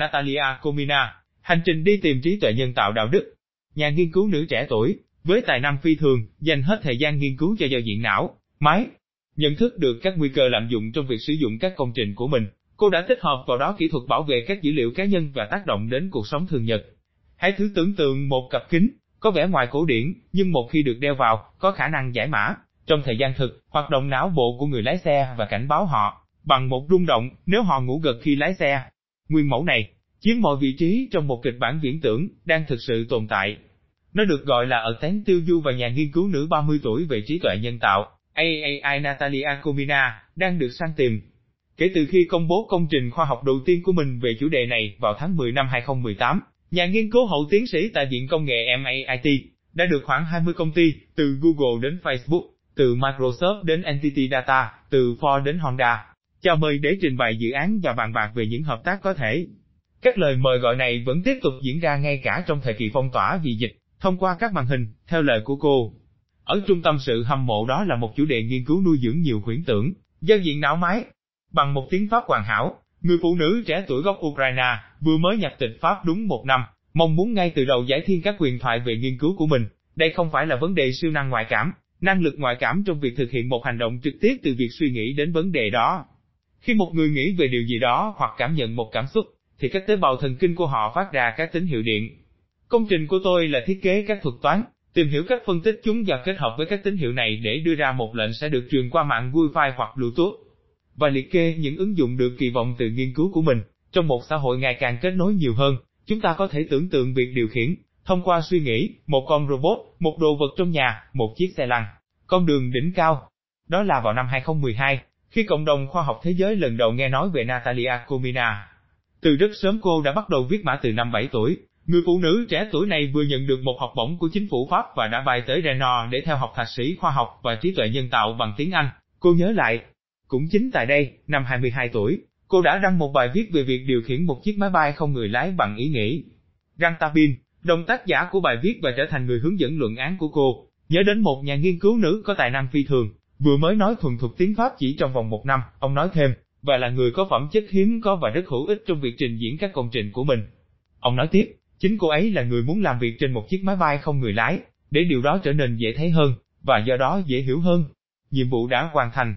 Natalia Komina, Hành trình đi tìm trí tuệ nhân tạo đạo đức. Nhà nghiên cứu nữ trẻ tuổi, với tài năng phi thường, dành hết thời gian nghiên cứu cho giao diện não, máy. Nhận thức được các nguy cơ lạm dụng trong việc sử dụng các công trình của mình, cô đã tích hợp vào đó kỹ thuật bảo vệ các dữ liệu cá nhân và tác động đến cuộc sống thường nhật. Hãy thử tưởng tượng một cặp kính, có vẻ ngoài cổ điển, nhưng một khi được đeo vào, có khả năng giải mã, trong thời gian thực, hoạt động não bộ của người lái xe và cảnh báo họ, bằng một rung động, nếu họ ngủ gật khi lái xe. Nguyên mẫu này, chiếm mọi vị trí trong một kịch bản viễn tưởng, đang thực sự tồn tại. Nó được gọi là ở tán tiêu du và nhà nghiên cứu nữ 30 tuổi về trí tuệ nhân tạo, AAI Natalia Komina, đang được săn tìm. Kể từ khi công bố công trình khoa học đầu tiên của mình về chủ đề này vào tháng 10 năm 2018, nhà nghiên cứu hậu tiến sĩ tại Viện Công nghệ MAIT đã được khoảng 20 công ty, từ Google đến Facebook, từ Microsoft đến Entity Data, từ Ford đến Honda, chào mời để trình bày dự án và bàn bạc về những hợp tác có thể. Các lời mời gọi này vẫn tiếp tục diễn ra ngay cả trong thời kỳ phong tỏa vì dịch, thông qua các màn hình, theo lời của cô. Ở trung tâm sự hâm mộ đó là một chủ đề nghiên cứu nuôi dưỡng nhiều huyễn tưởng, giao diện não máy. Bằng một tiếng Pháp hoàn hảo, người phụ nữ trẻ tuổi gốc Ukraine vừa mới nhập tịch Pháp đúng một năm, mong muốn ngay từ đầu giải thiên các quyền thoại về nghiên cứu của mình. Đây không phải là vấn đề siêu năng ngoại cảm, năng lực ngoại cảm trong việc thực hiện một hành động trực tiếp từ việc suy nghĩ đến vấn đề đó. Khi một người nghĩ về điều gì đó hoặc cảm nhận một cảm xúc, thì các tế bào thần kinh của họ phát ra các tín hiệu điện. Công trình của tôi là thiết kế các thuật toán, tìm hiểu cách phân tích chúng và kết hợp với các tín hiệu này để đưa ra một lệnh sẽ được truyền qua mạng Wi-Fi hoặc Bluetooth. Và liệt kê những ứng dụng được kỳ vọng từ nghiên cứu của mình. Trong một xã hội ngày càng kết nối nhiều hơn, chúng ta có thể tưởng tượng việc điều khiển, thông qua suy nghĩ, một con robot, một đồ vật trong nhà, một chiếc xe lăn, con đường đỉnh cao. Đó là vào năm 2012, khi cộng đồng khoa học thế giới lần đầu nghe nói về Natalia Komina. Từ rất sớm cô đã bắt đầu viết mã từ năm 7 tuổi. Người phụ nữ trẻ tuổi này vừa nhận được một học bổng của chính phủ Pháp và đã bay tới Reno để theo học thạc sĩ khoa học và trí tuệ nhân tạo bằng tiếng Anh. Cô nhớ lại, cũng chính tại đây, năm 22 tuổi, cô đã đăng một bài viết về việc điều khiển một chiếc máy bay không người lái bằng ý nghĩ. Rantabin, đồng tác giả của bài viết và trở thành người hướng dẫn luận án của cô, nhớ đến một nhà nghiên cứu nữ có tài năng phi thường, vừa mới nói thuần thục tiếng Pháp chỉ trong vòng một năm, ông nói thêm, và là người có phẩm chất hiếm có và rất hữu ích trong việc trình diễn các công trình của mình. Ông nói tiếp, chính cô ấy là người muốn làm việc trên một chiếc máy bay không người lái, để điều đó trở nên dễ thấy hơn, và do đó dễ hiểu hơn. Nhiệm vụ đã hoàn thành.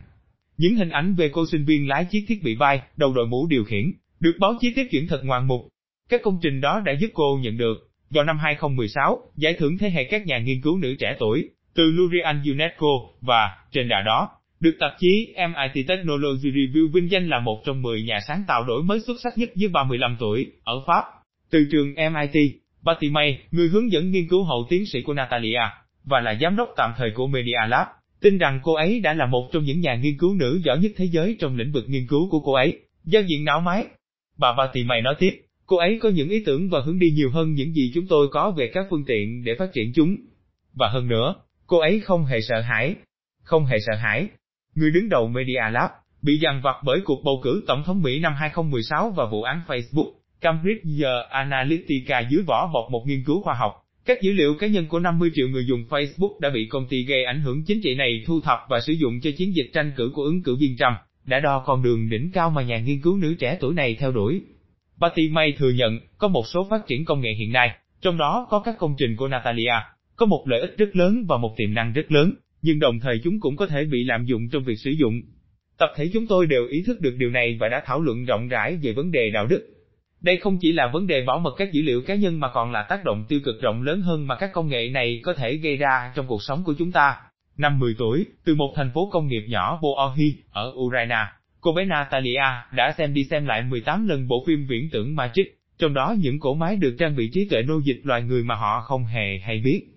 Những hình ảnh về cô sinh viên lái chiếc thiết bị bay, đầu đội mũ điều khiển, được báo chí tiếp chuyển thật ngoạn mục. Các công trình đó đã giúp cô nhận được, vào năm 2016, giải thưởng thế hệ các nhà nghiên cứu nữ trẻ tuổi, từ Lurian UNESCO, và, trên đà đó, được tạp chí MIT Technology Review vinh danh là một trong 10 nhà sáng tạo đổi mới xuất sắc nhất dưới 35 tuổi, ở Pháp. Từ trường MIT, Patty May, người hướng dẫn nghiên cứu hậu tiến sĩ của Natalia, và là giám đốc tạm thời của Media Lab, tin rằng cô ấy đã là một trong những nhà nghiên cứu nữ giỏi nhất thế giới trong lĩnh vực nghiên cứu của cô ấy, giao diện não máy. Bà Patty May nói tiếp, cô ấy có những ý tưởng và hướng đi nhiều hơn những gì chúng tôi có về các phương tiện để phát triển chúng. Và hơn nữa, cô ấy không hề sợ hãi. Không hề sợ hãi, người đứng đầu Media Lab, bị dằn vặt bởi cuộc bầu cử tổng thống Mỹ năm 2016 và vụ án Facebook, Cambridge Analytica dưới vỏ bọc một nghiên cứu khoa học. Các dữ liệu cá nhân của 50 triệu người dùng Facebook đã bị công ty gây ảnh hưởng chính trị này thu thập và sử dụng cho chiến dịch tranh cử của ứng cử viên Trump, đã đo con đường đỉnh cao mà nhà nghiên cứu nữ trẻ tuổi này theo đuổi. Patty May thừa nhận, có một số phát triển công nghệ hiện nay, trong đó có các công trình của Natalia, có một lợi ích rất lớn và một tiềm năng rất lớn, nhưng đồng thời chúng cũng có thể bị lạm dụng trong việc sử dụng. Tập thể chúng tôi đều ý thức được điều này và đã thảo luận rộng rãi về vấn đề đạo đức. Đây không chỉ là vấn đề bảo mật các dữ liệu cá nhân mà còn là tác động tiêu cực rộng lớn hơn mà các công nghệ này có thể gây ra trong cuộc sống của chúng ta. Năm 10 tuổi, từ một thành phố công nghiệp nhỏ Boahi, ở Ukraine, cô bé Natalia đã xem đi xem lại 18 lần bộ phim viễn tưởng Matrix, trong đó những cổ máy được trang bị trí tuệ nô dịch loài người mà họ không hề hay biết.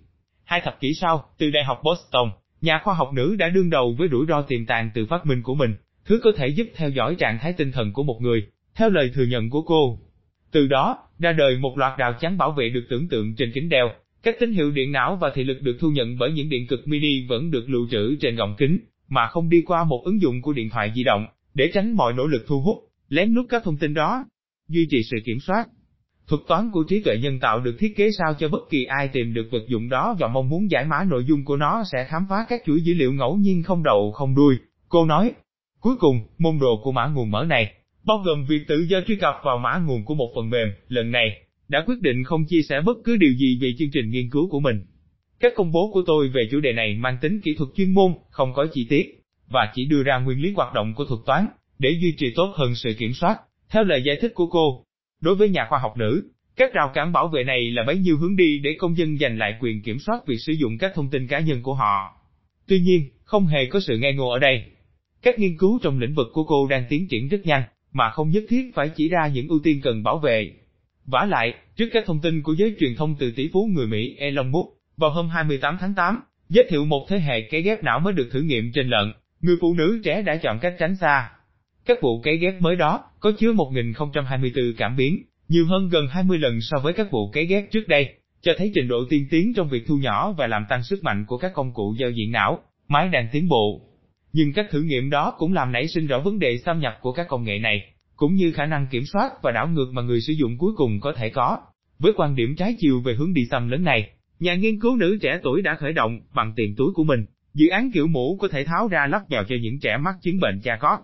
Hai thập kỷ sau, từ Đại học Boston, Nhà khoa học nữ đã đương đầu với rủi ro tiềm tàng từ phát minh của mình, thứ có thể giúp theo dõi trạng thái tinh thần của một người, theo lời thừa nhận của cô. Từ đó, ra đời một loạt rào chắn bảo vệ được tưởng tượng trên kính đeo. Các tín hiệu điện não và thị lực được thu nhận bởi những điện cực mini vẫn được lưu trữ trên gọng kính, mà không đi qua một ứng dụng của điện thoại di động, để tránh mọi nỗ lực thu hút, lén lút các thông tin đó. Duy trì sự kiểm soát, Thuật toán của trí tuệ nhân tạo được thiết kế sao cho bất kỳ ai tìm được vật dụng đó và mong muốn giải mã nội dung của nó sẽ khám phá các chuỗi dữ liệu ngẫu nhiên không đầu không đuôi. Cô nói, cuối cùng, môn đồ của mã nguồn mở này, bao gồm việc tự do truy cập vào mã nguồn của một phần mềm, lần này, đã quyết định không chia sẻ bất cứ điều gì về chương trình nghiên cứu của mình. Các công bố của tôi về chủ đề này mang tính kỹ thuật chuyên môn, không có chi tiết, và chỉ đưa ra nguyên lý hoạt động của thuật toán, để duy trì tốt hơn sự kiểm soát, theo lời giải thích của cô. Đối với nhà khoa học nữ, các rào cản bảo vệ này là bấy nhiêu hướng đi để công dân giành lại quyền kiểm soát việc sử dụng các thông tin cá nhân của họ. Tuy nhiên, không hề có sự ngây ngô ở đây. Các nghiên cứu trong lĩnh vực của cô đang tiến triển rất nhanh, mà không nhất thiết phải chỉ ra những ưu tiên cần bảo vệ. Vả lại, trước các thông tin của giới truyền thông từ tỷ phú người Mỹ Elon Musk, vào hôm 28 tháng 8, giới thiệu một thế hệ cấy ghép não mới được thử nghiệm trên lợn, người phụ nữ trẻ đã chọn cách tránh xa. Các vụ cấy ghép mới đó có chứa 1024 cảm biến, nhiều hơn gần 20 lần so với các vụ cấy ghép trước đây, cho thấy trình độ tiên tiến trong việc thu nhỏ và làm tăng sức mạnh của các công cụ giao diện não, máy đang tiến bộ. Nhưng các thử nghiệm đó cũng làm nảy sinh rõ vấn đề xâm nhập của các công nghệ này, cũng như khả năng kiểm soát và đảo ngược mà người sử dụng cuối cùng có thể có. Với quan điểm trái chiều về hướng đi xâm lớn này, nhà nghiên cứu nữ trẻ tuổi đã khởi động, bằng tiền túi của mình, dự án kiểu mũ có thể tháo ra lắp vào cho những trẻ mắc chứng bệnh cha có.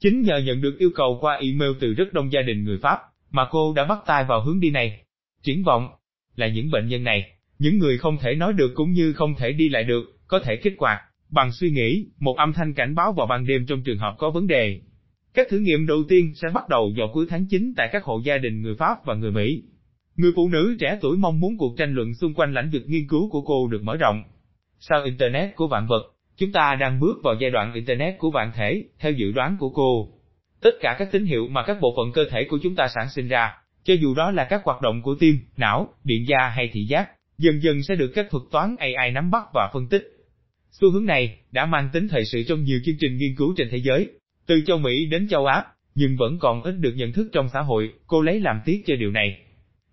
Chính nhờ nhận được yêu cầu qua email từ rất đông gia đình người Pháp, mà cô đã bắt tay vào hướng đi này. Triển vọng là những bệnh nhân này, những người không thể nói được cũng như không thể đi lại được, có thể kích hoạt bằng suy nghĩ, một âm thanh cảnh báo vào ban đêm trong trường hợp có vấn đề. Các thử nghiệm đầu tiên sẽ bắt đầu vào cuối tháng 9 tại các hộ gia đình người Pháp và người Mỹ. Người phụ nữ trẻ tuổi mong muốn cuộc tranh luận xung quanh lãnh vực nghiên cứu của cô được mở rộng. Sau Internet của vạn vật, chúng ta đang bước vào giai đoạn Internet của vạn thể, theo dự đoán của cô. Tất cả các tín hiệu mà các bộ phận cơ thể của chúng ta sản sinh ra, cho dù đó là các hoạt động của tim, não, điện gia hay thị giác, dần dần sẽ được các thuật toán AI nắm bắt và phân tích. Xu hướng này đã mang tính thời sự trong nhiều chương trình nghiên cứu trên thế giới, từ châu Mỹ đến châu Á, nhưng vẫn còn ít được nhận thức trong xã hội, cô lấy làm tiếc cho điều này.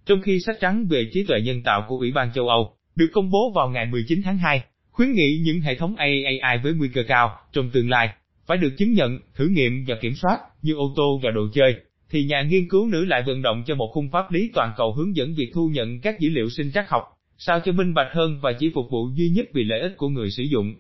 Trong khi sách trắng về trí tuệ nhân tạo của Ủy ban châu Âu được công bố vào ngày 19 tháng 2, khuyến nghị những hệ thống AI với nguy cơ cao trong tương lai phải được chứng nhận, thử nghiệm và kiểm soát như ô tô và đồ chơi, thì nhà nghiên cứu nữ lại vận động cho một khung pháp lý toàn cầu hướng dẫn việc thu nhận các dữ liệu sinh trắc học, sao cho minh bạch hơn và chỉ phục vụ duy nhất vì lợi ích của người sử dụng.